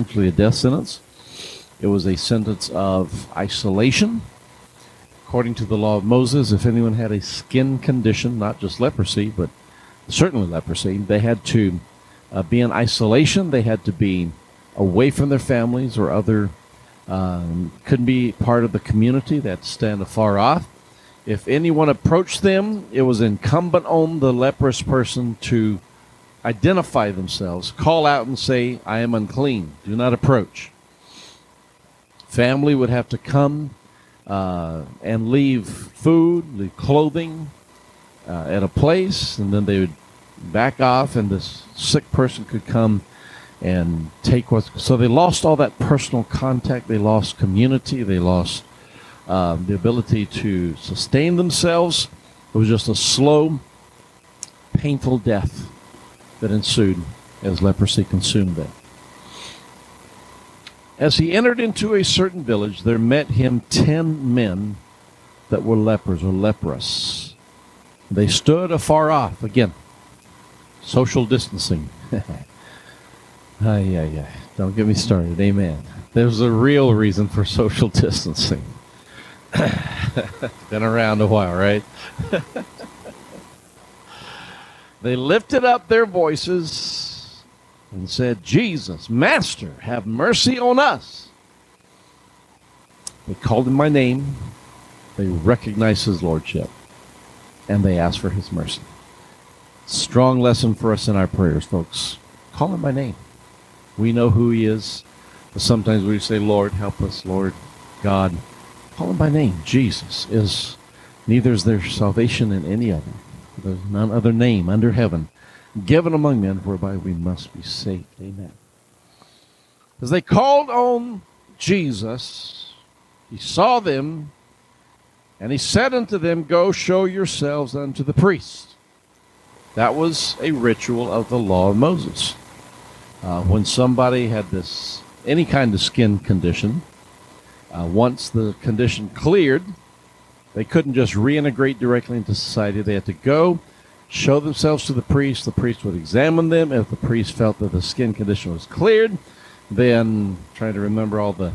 essentially a death sentence. It was a sentence of isolation. According to the law of Moses, if anyone had a skin condition, not just leprosy, but certainly leprosy, they had to uh, be in isolation. They had to be away from their families or other, um, couldn't be part of the community. They had to stand afar off. If anyone approached them, it was incumbent on the leprous person to identify themselves, call out and say, I am unclean. Do not approach. Family would have to come uh, and leave food, leave clothing uh, at a place, and then they would back off, and this sick person could come and take what. So they lost all that personal contact. They lost community. They lost uh, the ability to sustain themselves. It was just a slow, painful death that ensued as leprosy consumed them. As he entered into a certain village, there met him ten men that were lepers or leprous. They stood afar off. Again, social distancing. ay, ay, ay. Don't get me started. Amen. There's a real reason for social distancing. Been around a while, right? they lifted up their voices and said, Jesus, Master, have mercy on us. They called him by name. They recognized his lordship. And they asked for his mercy. Strong lesson for us in our prayers, folks. Call him by name. We know who he is. But sometimes we say, Lord, help us, Lord, God. Call him by name. Jesus is neither is there salvation in any other. There's none other name under heaven given among men whereby we must be saved. Amen. As they called on Jesus, he saw them, and he said unto them, Go show yourselves unto the priest. That was a ritual of the law of Moses. Uh, when somebody had this any kind of skin condition, uh, once the condition cleared, they couldn't just reintegrate directly into society. They had to go, show themselves to the priest. The priest would examine them. If the priest felt that the skin condition was cleared, then trying to remember all the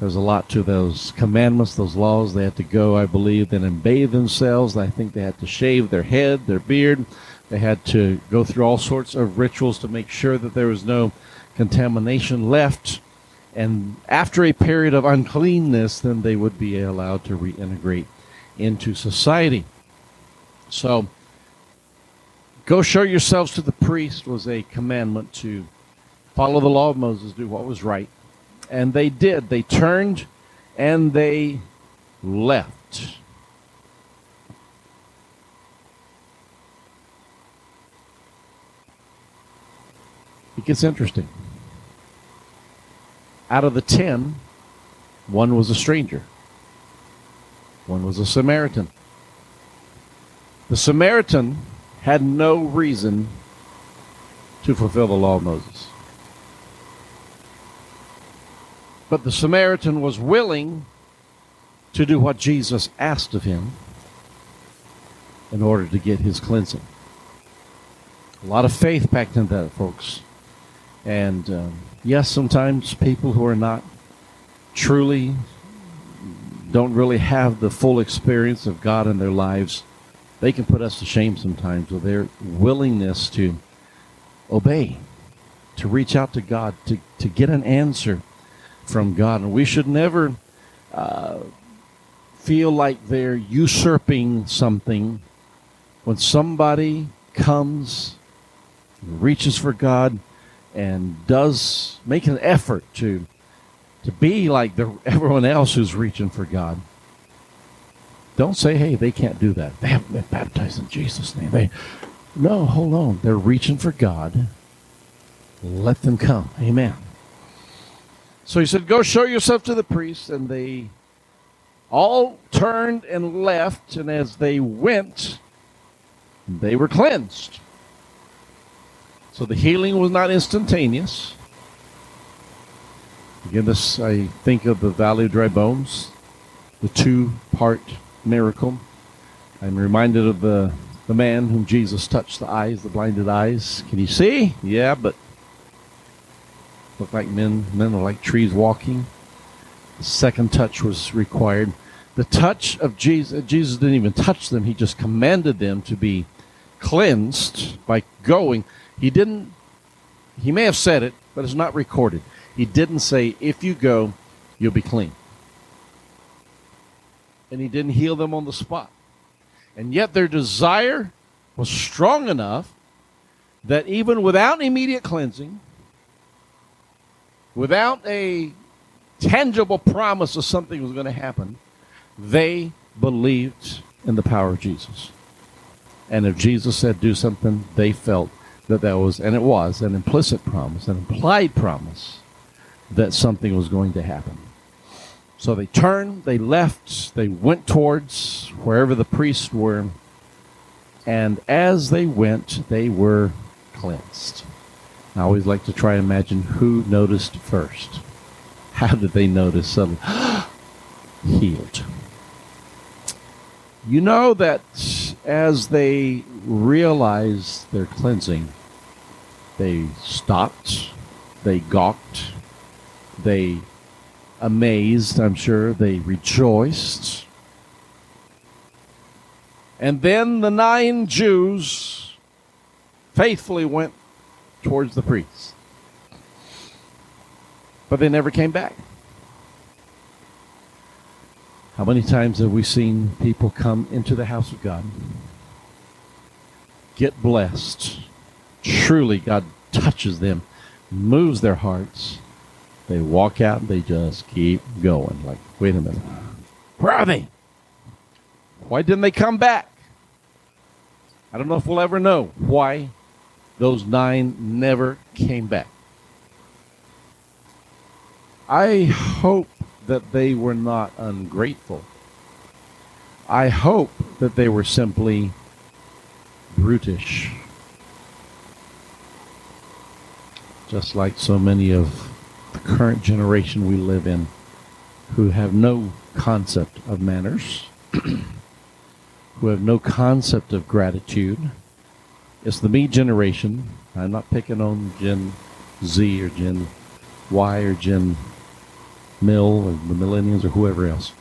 there's a lot to those commandments, those laws. They had to go, I believe, then and bathe themselves. I think they had to shave their head, their beard. They had to go through all sorts of rituals to make sure that there was no contamination left. And after a period of uncleanness, then they would be allowed to reintegrate into society. So, go show yourselves to the priest was a commandment to follow the law of Moses, do what was right. And they did. They turned and they left. It gets interesting. Out of the ten, one was a stranger. One was a Samaritan. The Samaritan had no reason to fulfill the law of Moses. But the Samaritan was willing to do what Jesus asked of him in order to get his cleansing. A lot of faith packed into that, folks. And um, yes, sometimes people who are not truly don't really have the full experience of God in their lives, they can put us to shame sometimes with their willingness to obey, to reach out to God, to, to get an answer from God. And we should never uh, feel like they're usurping something when somebody comes, reaches for God, and does make an effort to to be like the, everyone else who's reaching for God. Don't say, hey, they can't do that. They haven't been baptized in Jesus' name. They, no, hold on. They're reaching for God. Let them come. Amen. So he said, Go show yourself to the priest. And they all turned and left. And as they went, they were cleansed. So the healing was not instantaneous. Again, this I think of the Valley of Dry Bones, the two-part miracle. I'm reminded of the the man whom Jesus touched the eyes, the blinded eyes. Can you see? Yeah, but look like men, men are like trees walking. The second touch was required. The touch of Jesus, Jesus didn't even touch them. He just commanded them to be cleansed by going. He didn't, he may have said it, but it's not recorded. He didn't say, if you go, you'll be clean. And he didn't heal them on the spot. And yet their desire was strong enough that even without immediate cleansing, without a tangible promise of something was going to happen, they believed in the power of Jesus. And if Jesus said do something, they felt that that was, and it was, an implicit promise, an implied promise that something was going to happen. So they turned, they left, they went towards wherever the priests were, and as they went, they were cleansed. I always like to try and imagine who noticed first. How did they notice suddenly? Healed. You know that as they realized their cleansing, they stopped, they gawked, they amazed, I'm sure, they rejoiced. And then the nine Jews faithfully went towards the priests. But they never came back. How many times have we seen people come into the house of God, get blessed? Truly, God touches them, moves their hearts. They walk out and they just keep going. Like, wait a minute. Where are they? Why didn't they come back? I don't know if we'll ever know why those nine never came back. I hope that they were not ungrateful. I hope that they were simply brutish. Just like so many of the current generation we live in who have no concept of manners, who have no concept of gratitude. It's the me generation. I'm not picking on Gen Z or Gen Y or Gen Mill or the millennials or whoever else.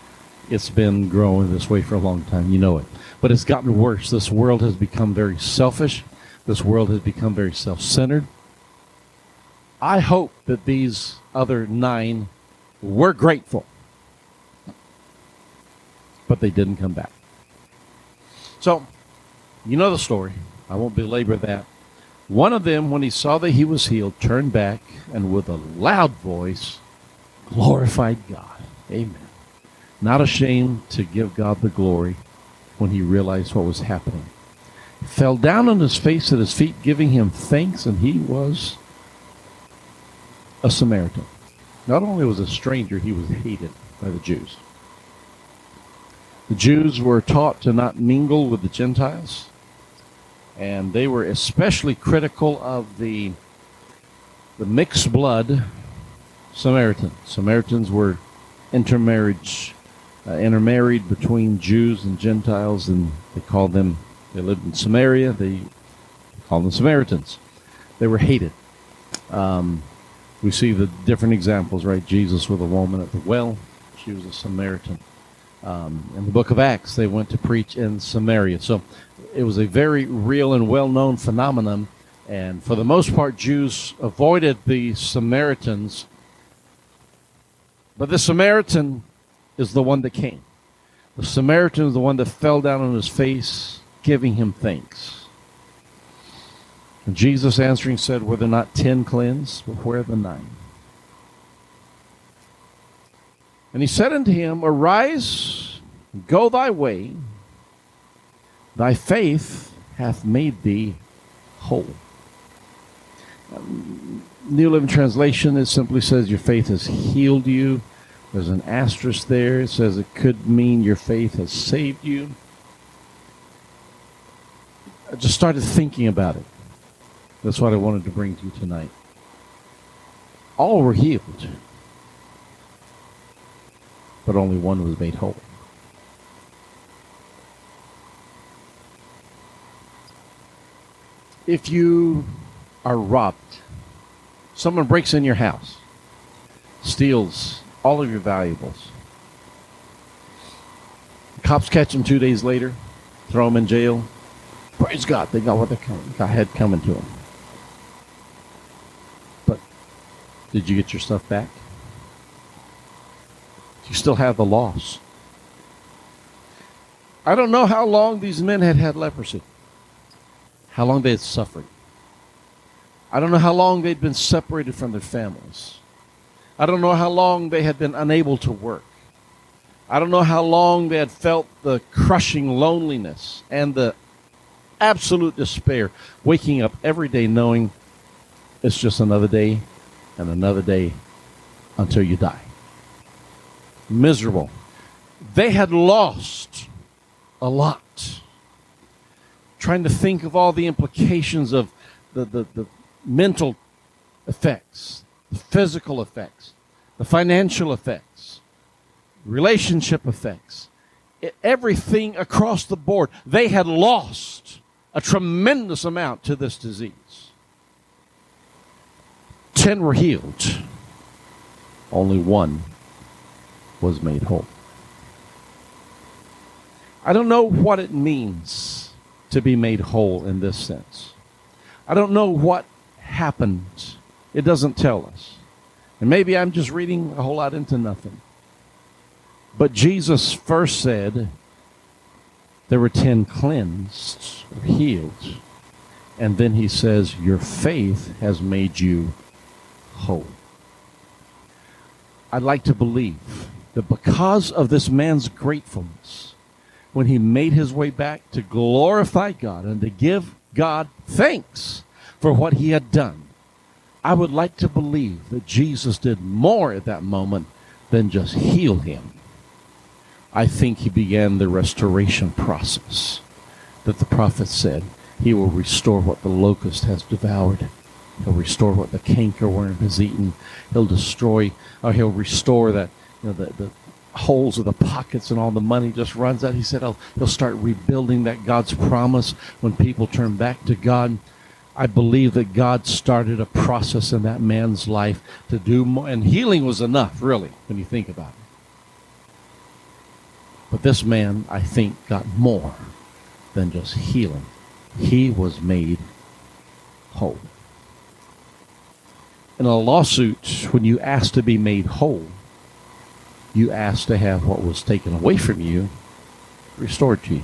It's been growing this way for a long time. You know it. But it's gotten worse. This world has become very selfish. This world has become very self centered. I hope that these other nine were grateful, but they didn't come back. So, you know the story. I won't belabor that. One of them, when he saw that he was healed, turned back and with a loud voice glorified God. Amen. Not ashamed to give God the glory when he realized what was happening. He fell down on his face at his feet, giving him thanks, and he was a Samaritan. Not only was a stranger, he was hated by the Jews. The Jews were taught to not mingle with the Gentiles, and they were especially critical of the the mixed blood Samaritans. Samaritans were intermarriage, uh, intermarried between Jews and Gentiles, and they called them. They lived in Samaria. They called them Samaritans. They were hated. Um, we see the different examples, right? Jesus with a woman at the well. She was a Samaritan. Um, in the book of Acts, they went to preach in Samaria. So it was a very real and well known phenomenon. And for the most part, Jews avoided the Samaritans but the Samaritan is the one that came. The Samaritan is the one that fell down on his face, giving him thanks. And Jesus answering said, Were there not ten cleansed? But where are the nine? And he said unto him, Arise, go thy way. Thy faith hath made thee whole. Um, New Living Translation, it simply says, Your faith has healed you. There's an asterisk there. It says it could mean your faith has saved you. I just started thinking about it. That's what I wanted to bring to you tonight. All were healed, but only one was made whole. If you are robbed Someone breaks in your house, steals all of your valuables. Cops catch them two days later, throw them in jail. Praise God, they got what they had coming to them. But did you get your stuff back? You still have the loss. I don't know how long these men had had leprosy, how long they had suffered. I don't know how long they'd been separated from their families. I don't know how long they had been unable to work. I don't know how long they had felt the crushing loneliness and the absolute despair, waking up every day knowing it's just another day and another day until you die. Miserable. They had lost a lot. Trying to think of all the implications of the, the, the mental effects, the physical effects, the financial effects, relationship effects, everything across the board. They had lost a tremendous amount to this disease. Ten were healed, only one was made whole. I don't know what it means to be made whole in this sense. I don't know what happened. It doesn't tell us. And maybe I'm just reading a whole lot into nothing. But Jesus first said there were 10 cleansed healed. And then he says, Your faith has made you whole. I'd like to believe that because of this man's gratefulness, when he made his way back to glorify God and to give God thanks for what he had done, I would like to believe that Jesus did more at that moment than just heal him. I think he began the restoration process that the prophet said. He will restore what the locust has devoured. He'll restore what the cankerworm has eaten. He'll destroy, or he'll restore that, you know, the, the holes of the pockets and all the money just runs out. He said he'll, he'll start rebuilding that God's promise when people turn back to God. I believe that God started a process in that man's life to do more. And healing was enough, really, when you think about it. But this man, I think, got more than just healing. He was made whole. In a lawsuit, when you ask to be made whole, you ask to have what was taken away from you restored to you.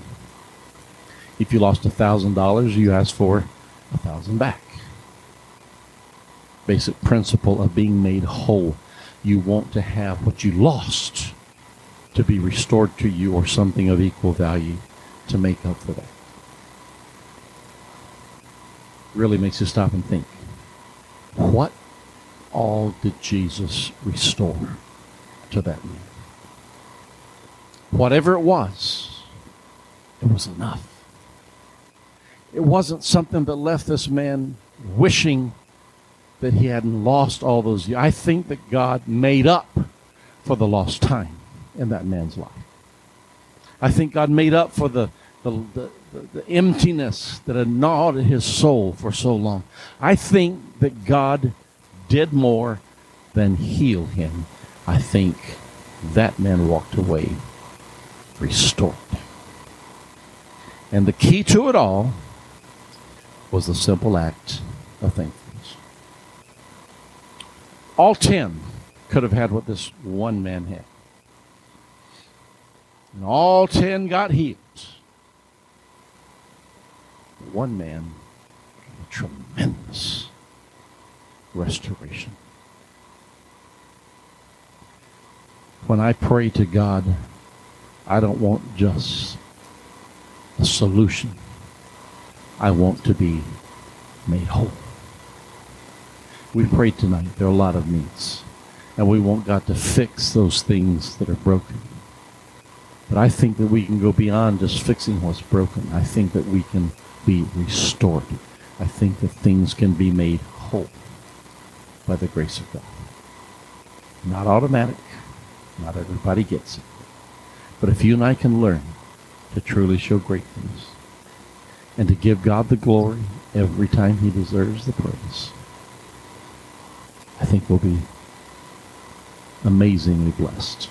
If you lost a thousand dollars, you ask for a thousand back. Basic principle of being made whole. You want to have what you lost to be restored to you or something of equal value to make up for that. Really makes you stop and think. What all did Jesus restore to that man? Whatever it was, it was enough. It wasn't something that left this man wishing that he hadn't lost all those years. I think that God made up for the lost time in that man's life. I think God made up for the, the, the, the, emptiness that had gnawed at his soul for so long. I think that God did more than heal him. I think that man walked away restored. And the key to it all was the simple act of thankfulness. All ten could have had what this one man had. And all ten got healed. One man tremendous restoration. When I pray to God, I don't want just a solution. I want to be made whole. We prayed tonight. There are a lot of needs. And we want God to fix those things that are broken. But I think that we can go beyond just fixing what's broken. I think that we can be restored. I think that things can be made whole by the grace of God. Not automatic. Not everybody gets it. But if you and I can learn to truly show gratefulness, and to give God the glory every time He deserves the praise. I think we'll be amazingly blessed.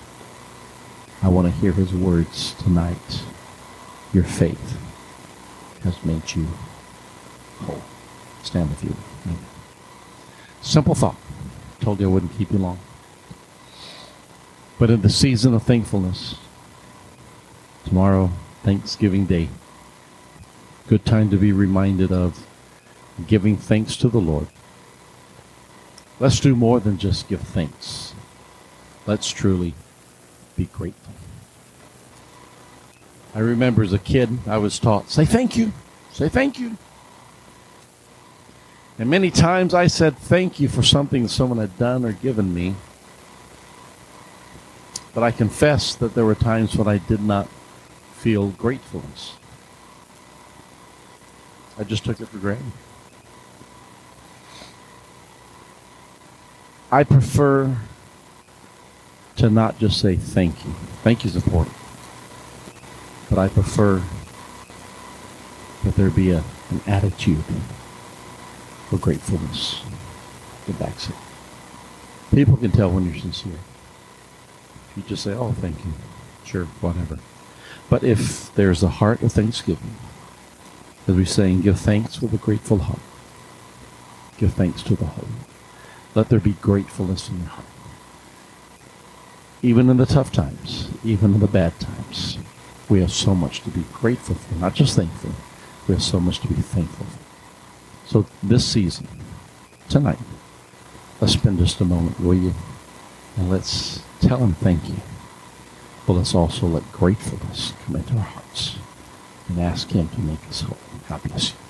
I want to hear his words tonight. Your faith has made you whole. Stand with you. Amen. Simple thought. Told you I wouldn't keep you long. But in the season of thankfulness, tomorrow, Thanksgiving Day, good time to be reminded of giving thanks to the Lord. Let's do more than just give thanks. Let's truly be grateful. I remember as a kid, I was taught, say thank you, say thank you. And many times I said thank you for something someone had done or given me. But I confess that there were times when I did not feel gratefulness. I just took it for granted. I prefer to not just say thank you. Thank you is important. But I prefer that there be a, an attitude for gratefulness. Get back to People can tell when you're sincere. If you just say, oh, thank you. Sure, whatever. But if there's a heart of thanksgiving, as we're saying, give thanks with a grateful heart. Give thanks to the Holy. Let there be gratefulness in your heart. Even in the tough times, even in the bad times, we have so much to be grateful for, not just thankful. We have so much to be thankful for. So this season, tonight, let's spend just a moment, will you? And let's tell him thank you. But let's also let gratefulness come into our hearts and ask him to make us whole. God bless you.